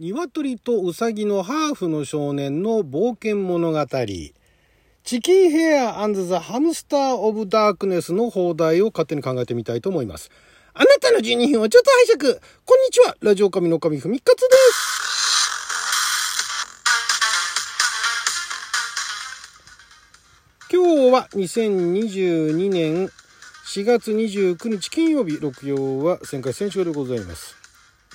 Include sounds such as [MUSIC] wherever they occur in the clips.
鶏とウサギのハーフの少年の冒険物語。チキンヘアザ・ハムスター・オブ・ダークネスの放題を勝手に考えてみたいと思います。あなたの12分をちょっと拝借。こんにちは。ラジオ神の神ふみかつです。今日は2022年4月29日金曜日、録曜は旋回戦勝でございます。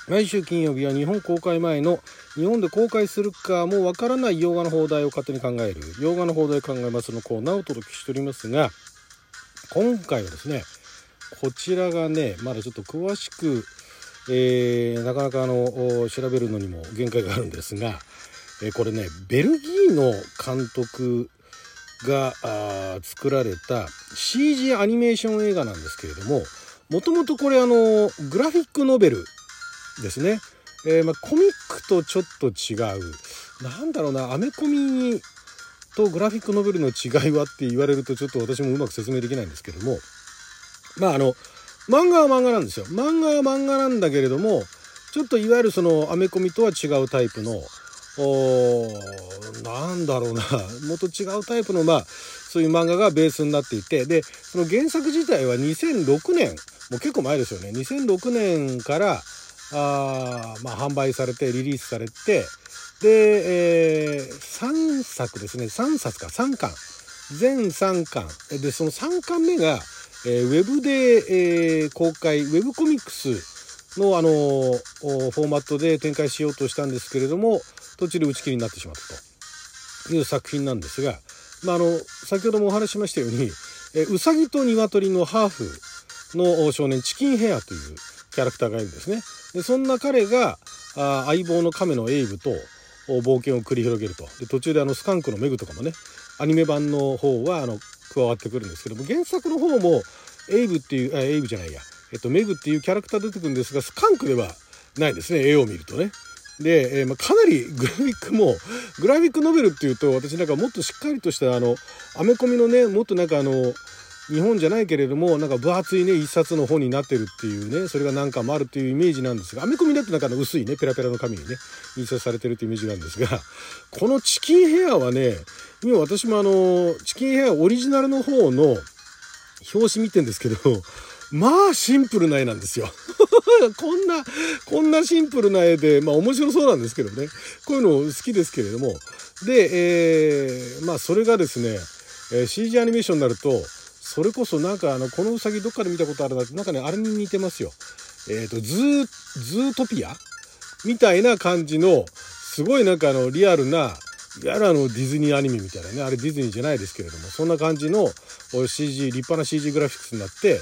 来週金曜日は日本公開前の日本で公開するかもうわからない洋画の放題を勝手に考える。洋画の放題考えますのコーナーをお届けしておりますが今回はですねこちらがねまだちょっと詳しく、えーなかなかあの調べるのにも限界があるんですが、えーこれねベルギーの監督があ作られた CG アニメーション映画なんですけれどももともとこれあのグラフィックノベルですね。えーまあ、コミックとちょっと違う。なんだろうな、アメコミとグラフィックノベルの違いはって言われるとちょっと私もうまく説明できないんですけども、まああの、漫画は漫画なんですよ。漫画は漫画なんだけれども、ちょっといわゆるそのアメコミとは違うタイプの、おなんだろうな、[LAUGHS] もっと違うタイプの、まあ、そういう漫画がベースになっていて、で、その原作自体は2006年、もう結構前ですよね。2006年から、あまあ、販売されてリリースされてで、えー3作ですね。3冊か。3巻。全3巻。でその3巻目が、えーウェブで、えー公開ウェブコミックスの、あのーフォーマットで展開しようとしたんですけれども途中で打ち切りになってしまったと。いう作品なんですが、まあ、あの先ほどもお話ししましたように、えーウサギと鶏のハーフの少年チキンヘアというキャラクターがいるんですね。でそんな彼があ相棒の亀のエイブと冒険を繰り広げるとで途中であのスカンクのメグとかもねアニメ版の方はあの加わってくるんですけども原作の方もエイブっていうあエイブじゃないや、えっと、メグっていうキャラクター出てくるんですがスカンクではないですね絵を見るとね。で、えーまあ、かなり [LAUGHS] グラフィックもグラフィックノベルっていうと私なんかもっとしっかりとしたあのアメコミのねもっとなんかあの日本じゃないけれどもなんか分厚いね一冊の本になってるっていうねそれが何巻もあるっていうイメージなんですがアメコミだとなんかの薄いねペラペラの紙にね印刷されてるっていうイメージなんですがこのチキンヘアはね今私もあのチキンヘアオリジナルの方の表紙見てんですけどまあシンプルな絵なんですよ。[LAUGHS] こんなこんなシンプルな絵でまあ面白そうなんですけどねこういうの好きですけれどもで、えーまあそれがですね、え CG アニメーションになるとそれこそなんかあのこのウサギどっかで見たことあるなってなんかねあれに似てますよ。えっ、とズーズートピア？みたいな感じのすごいなんかあのリアルないわゆるあのディズニーアニメみたいなねあれディズニーじゃないですけれどもそんな感じの CG 立派な CG グラフィックスになって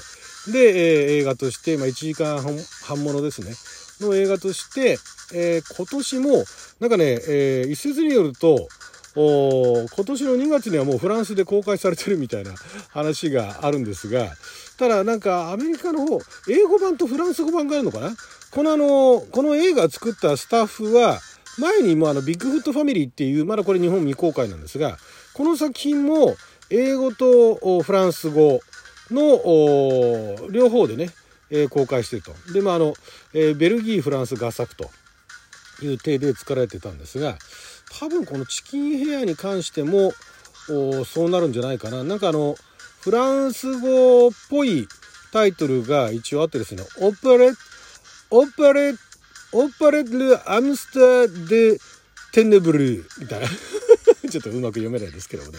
で、えー映画として、まあ、1時間半半ものですねの映画として、えー今年もなんかね、えー一説によるとお今年の2月にはもうフランスで公開されてるみたいな話があるんですがただなんかアメリカの方英語版とフランス語版があるのかな？このあのこの映画作ったスタッフは前にもあのビッグフットファミリーっていうまだこれ日本未公開なんですがこの作品も英語とフランス語の両方でね、公開してると。でまああの、ベルギーフランス合作という体で作られてたんですが多分このチキンヘアに関してもそうなるんじゃないかな。なんかあのフランス語っぽいタイトルが一応あってですね「オペレオペレオペレルアムスターでテネブル」みたいな。[LAUGHS] ちょっとうまく読めないですけどもね。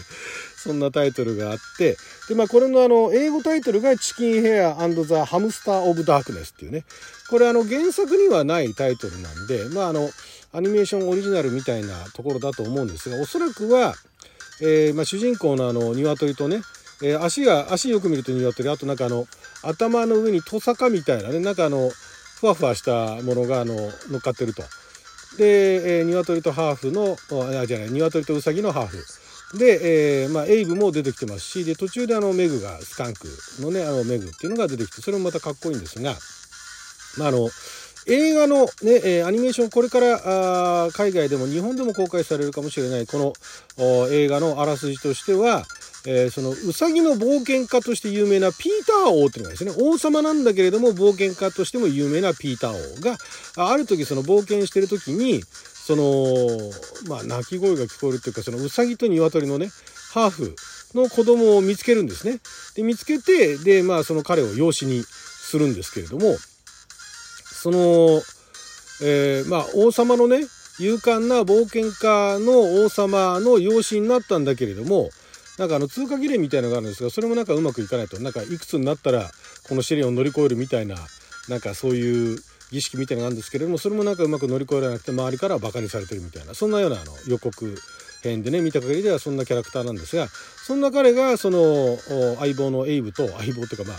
そんなタイトルがあってでまあこれのあの英語タイトルが「チキンヘアザ・ハムスター・オブ・ダークネス」っていうね。これあの原作にはないタイトルなんでまああのアニメーションオリジナルみたいなところだと思うんですがおそらくは、えーまあ、主人公のあの鶏とね、えー足が足よく見ると鶏あとなんかあの頭の上にトサカみたいなねなんかあのふわふわしたものがあの乗っかってると。で、えー、鶏とハーフのあじゃない鶏とウサギのハーフで、えーまあ、エイブも出てきてますしで途中であのメグがスカンクのねあのメグっていうのが出てきてそれもまたかっこいいんですが、まあ、あの映画の、ねえーアニメーションこれからあ海外でも日本でも公開されるかもしれないこの映画のあらすじとしてはえー、そのうさぎの冒険家として有名なピーター王っていうのがですね王様なんだけれども冒険家としても有名なピーター王がある時その冒険してる時にそのまあ鳴き声が聞こえるっていうかそのうさぎと鶏のねハーフの子供を見つけるんですね。で見つけてでまあその彼を養子にするんですけれどもその、えー、まあ王様のね勇敢な冒険家の王様の養子になったんだけれどもなんかあの通過儀礼みたいのがあるんですがそれもなんかうまくいかないと。なんかいくつになったらこの試練を乗り越えるみたいななんかそういう儀式みたいなのがあるんですけれどもそれもなんかうまく乗り越えられなくて周りからバカにされてるみたいなそんなようなあの予告編でね見た限りではそんなキャラクターなんですがそんな彼がその相棒のエイブと相棒というかまあ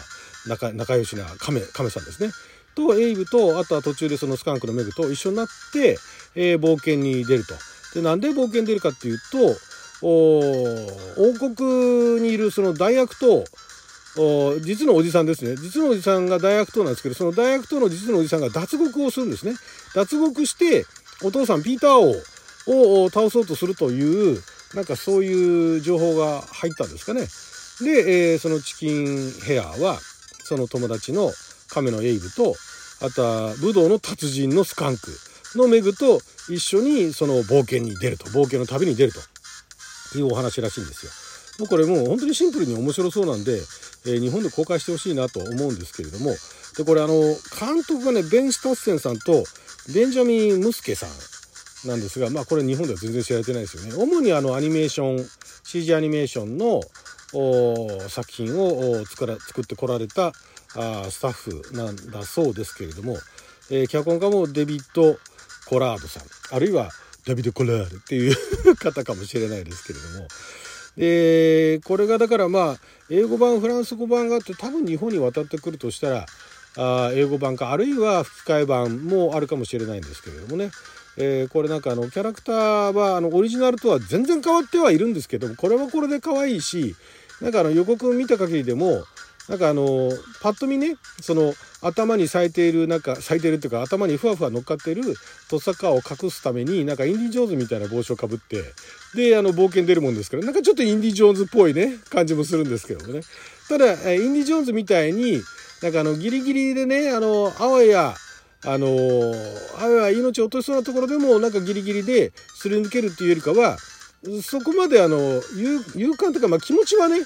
仲仲良しなカメカメさんですね。とエイブとあとは途中でそのスカンクのメグと一緒になって、えー、冒険に出ると。でなんで冒険に出るかっていうと王国にいるその大悪党実のおじさんですね。実のおじさんが大悪党なんですけどその大悪党の実のおじさんが脱獄をするんですね。脱獄してお父さんピーター王を倒そうとするというなんかそういう情報が入ったんですかね。で、えー、そのチキンヘアはその友達の亀のエイブとあとは武道の達人のスカンクのメグと一緒にその冒険に出ると冒険の旅に出るというお話らしいんですよ。もうこれもう本当にシンプルに面白そうなんで、えー、日本で公開してほしいなと思うんですけれどもでこれあの監督がねベン・スタッセンさんとベンジャミン・ムスケさんなんですがまあこれ日本では全然知られてないですよね。主にあのアニメーション CG アニメーションの作品を作ら作ってこられたあスタッフなんだそうですけれども、えー、脚本家もデビッド・コラードさんあるいはダビデ・コラールっていう方かもしれないですけれども。でこれがだからまあ英語版フランス語版があって多分日本に渡ってくるとしたらあ英語版かあるいは吹き替え版もあるかもしれないんですけれどもね、えー、これなんかあのキャラクターはあのオリジナルとは全然変わってはいるんですけどもこれはこれで可愛いしなんかあの予告見た限りでもなんかあのパッと見ねその頭に咲いているなんか咲いてるっていうか頭にふわふわ乗っかってるトサカを隠すためになんかインディ・ジョーンズみたいな帽子をかぶってであの冒険出るもんですからなんかちょっとインディ・ジョーンズっぽいね感じもするんですけどもね。ただインディ・ジョーンズみたいになんかあのギリギリでねあのあわやあのあわや命を落としそうなところでもなんかギリギリですり抜けるっていうよりかはそこまであの勇敢というか、まあ、気持ちはね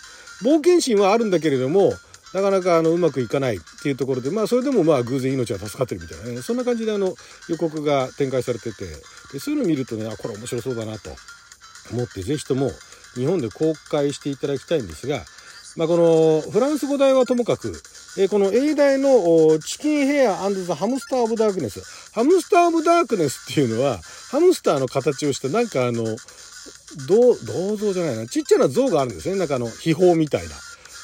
冒険心はあるんだけれどもなかなかあのうまくいかないっていうところでまあそれでもまあ偶然命は助かってるみたいなね。そんな感じであの予告が展開されてて。でそういうのを見るとねあこれ面白そうだなと。思って是非とも日本で公開していただきたいんですが、まあ、このフランス語題はともかく、えこの英題のチキンヘアザ・ハムスター・オブ・ダークネス。ハムスター・オブ・ダークネスっていうのはハムスターの形をしたなんかあの銅像じゃないな。ちっちゃな像があるんですね。なんかあの秘宝みたいな。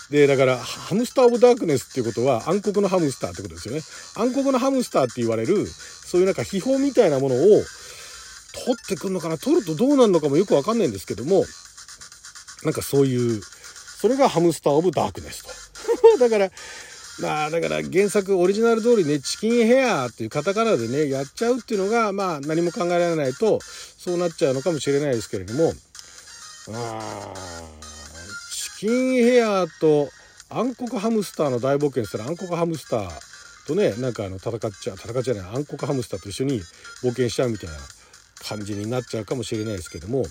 で、だから、ハムスター・オブ・ダークネスっていうことは、暗黒のハムスターってことですよね。暗黒のハムスターって言われる、そういうなんか秘宝みたいなものを、取ってくんのかな？取るとどうなるのかもよくわかんないんですけども、なんかそういう、それがハムスター・オブ・ダークネスと。[LAUGHS] だから、まあだから原作オリジナル通りねチキンヘアーっていうカタカナでねやっちゃうっていうのがまあ何も考えられないとそうなっちゃうのかもしれないですけれどもあキンヘアと暗黒ハムスターの大冒険したら暗黒ハムスターとねなんかあの戦っちゃう戦っちゃうない暗黒ハムスターと一緒に冒険しちゃうみたいな感じになっちゃうかもしれないですけども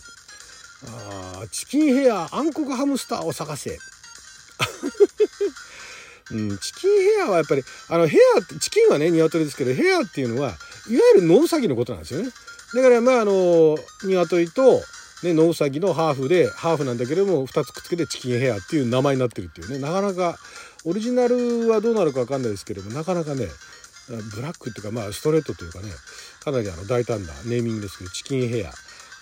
あチキンヘア暗黒ハムスターを探せ。[LAUGHS] うん、チキンヘアはやっぱりあのヘアチキンはね鶏ですけどヘアっていうのはいわゆるノウサギのことなんですよね。だからまああの鶏とね、ノウサギのハーフでハーフなんだけども2つくっつけてチキンヘアっていう名前になってるっていうね。なかなかオリジナルはどうなるか分かんないですけどもなかなかねブラックっていうかまあストレートというかねかなりあの大胆なネーミングですけどチキンヘア。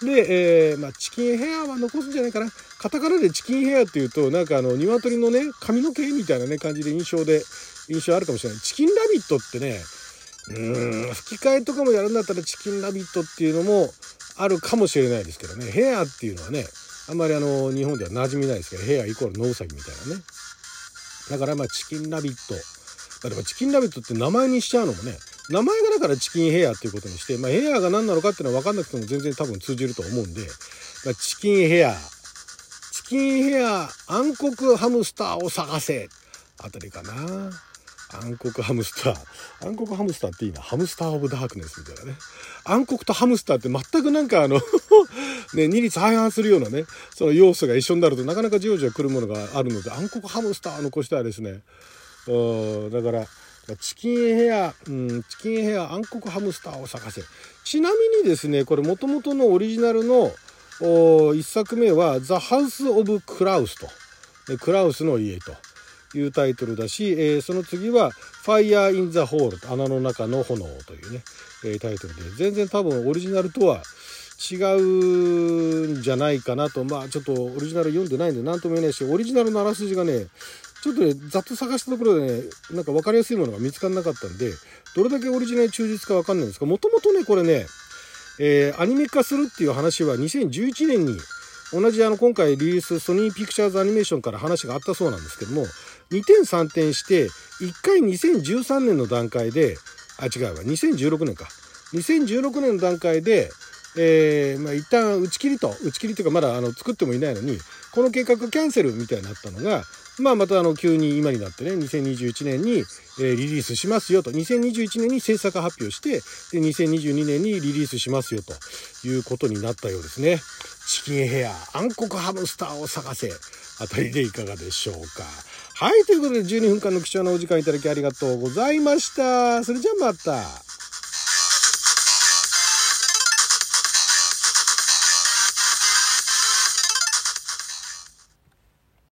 で、えーまあ、チキンヘアは残すんじゃないかな。カタカナでチキンヘアっていうとなんかあの鶏のね髪の毛みたいなね感じで印象で印象あるかもしれない。チキンラビットってねうん吹き替えとかもやるんだったらチキンラビットっていうのもあるかもしれないですけどね。ヘアっていうのはねあんまりあの日本では馴染みないですけどヘアイコールノウサギみたいなね。だからまあチキンラビット。例えばチキンラビットって名前にしちゃうのもね名前がだからチキンヘアっていうことにして、まあ、ヘアが何なのかっていうのは分かんなくても全然多分通じると思うんで、まあ、チキンヘアチキンヘア暗黒ハムスターを探せ。あたりかな。暗黒ハムスター。暗黒ハムスターっていいな。ハムスター・オブ・ダークネスみたいなね。暗黒とハムスターって全くなんかあの [LAUGHS] ね二律相反するようなねその要素が一緒になるとなかなかじわじわ来るものがあるので暗黒ハムスターを残したいですねうんだからチキンヘア、うん、チキンヘア暗黒ハムスターを探せ。ちなみにですねこれもともとのオリジナルの1作目は「ザ・ハウス・オブ・クラウス」と「クラウスの家」と。いうタイトルだし、えー、その次は「ファイヤー・イン・ザ・ホール」穴の中の炎というね、えー、タイトルで全然多分オリジナルとは違うんじゃないかなとまあちょっとオリジナル読んでないんで何とも言えないしオリジナルのあらすじがねちょっとねざっと探したところでねなんか分かりやすいものが見つからなかったんでどれだけオリジナル忠実か分かんないんですがもともとねこれねえー、アニメ化するっていう話は2011年に同じあの今回リリースソニーピクチャーズアニメーションから話があったそうなんですけども2点3点して1回2013年の段階であ違うわ2016年か2016年の段階でえー、まあ一旦打ち切りと打ち切りというかまだあの作ってもいないのにこの計画キャンセルみたいになったのがまあ、またあの急に今になってね2021年に、えリリースしますよと2021年に制作発表してで2022年にリリースしますよということになったようですね。チキンヘア暗黒ハムスターを探せあたりでいかがでしょうか。はいということで12分間の貴重なお時間いただきありがとうございました。それじゃあまた。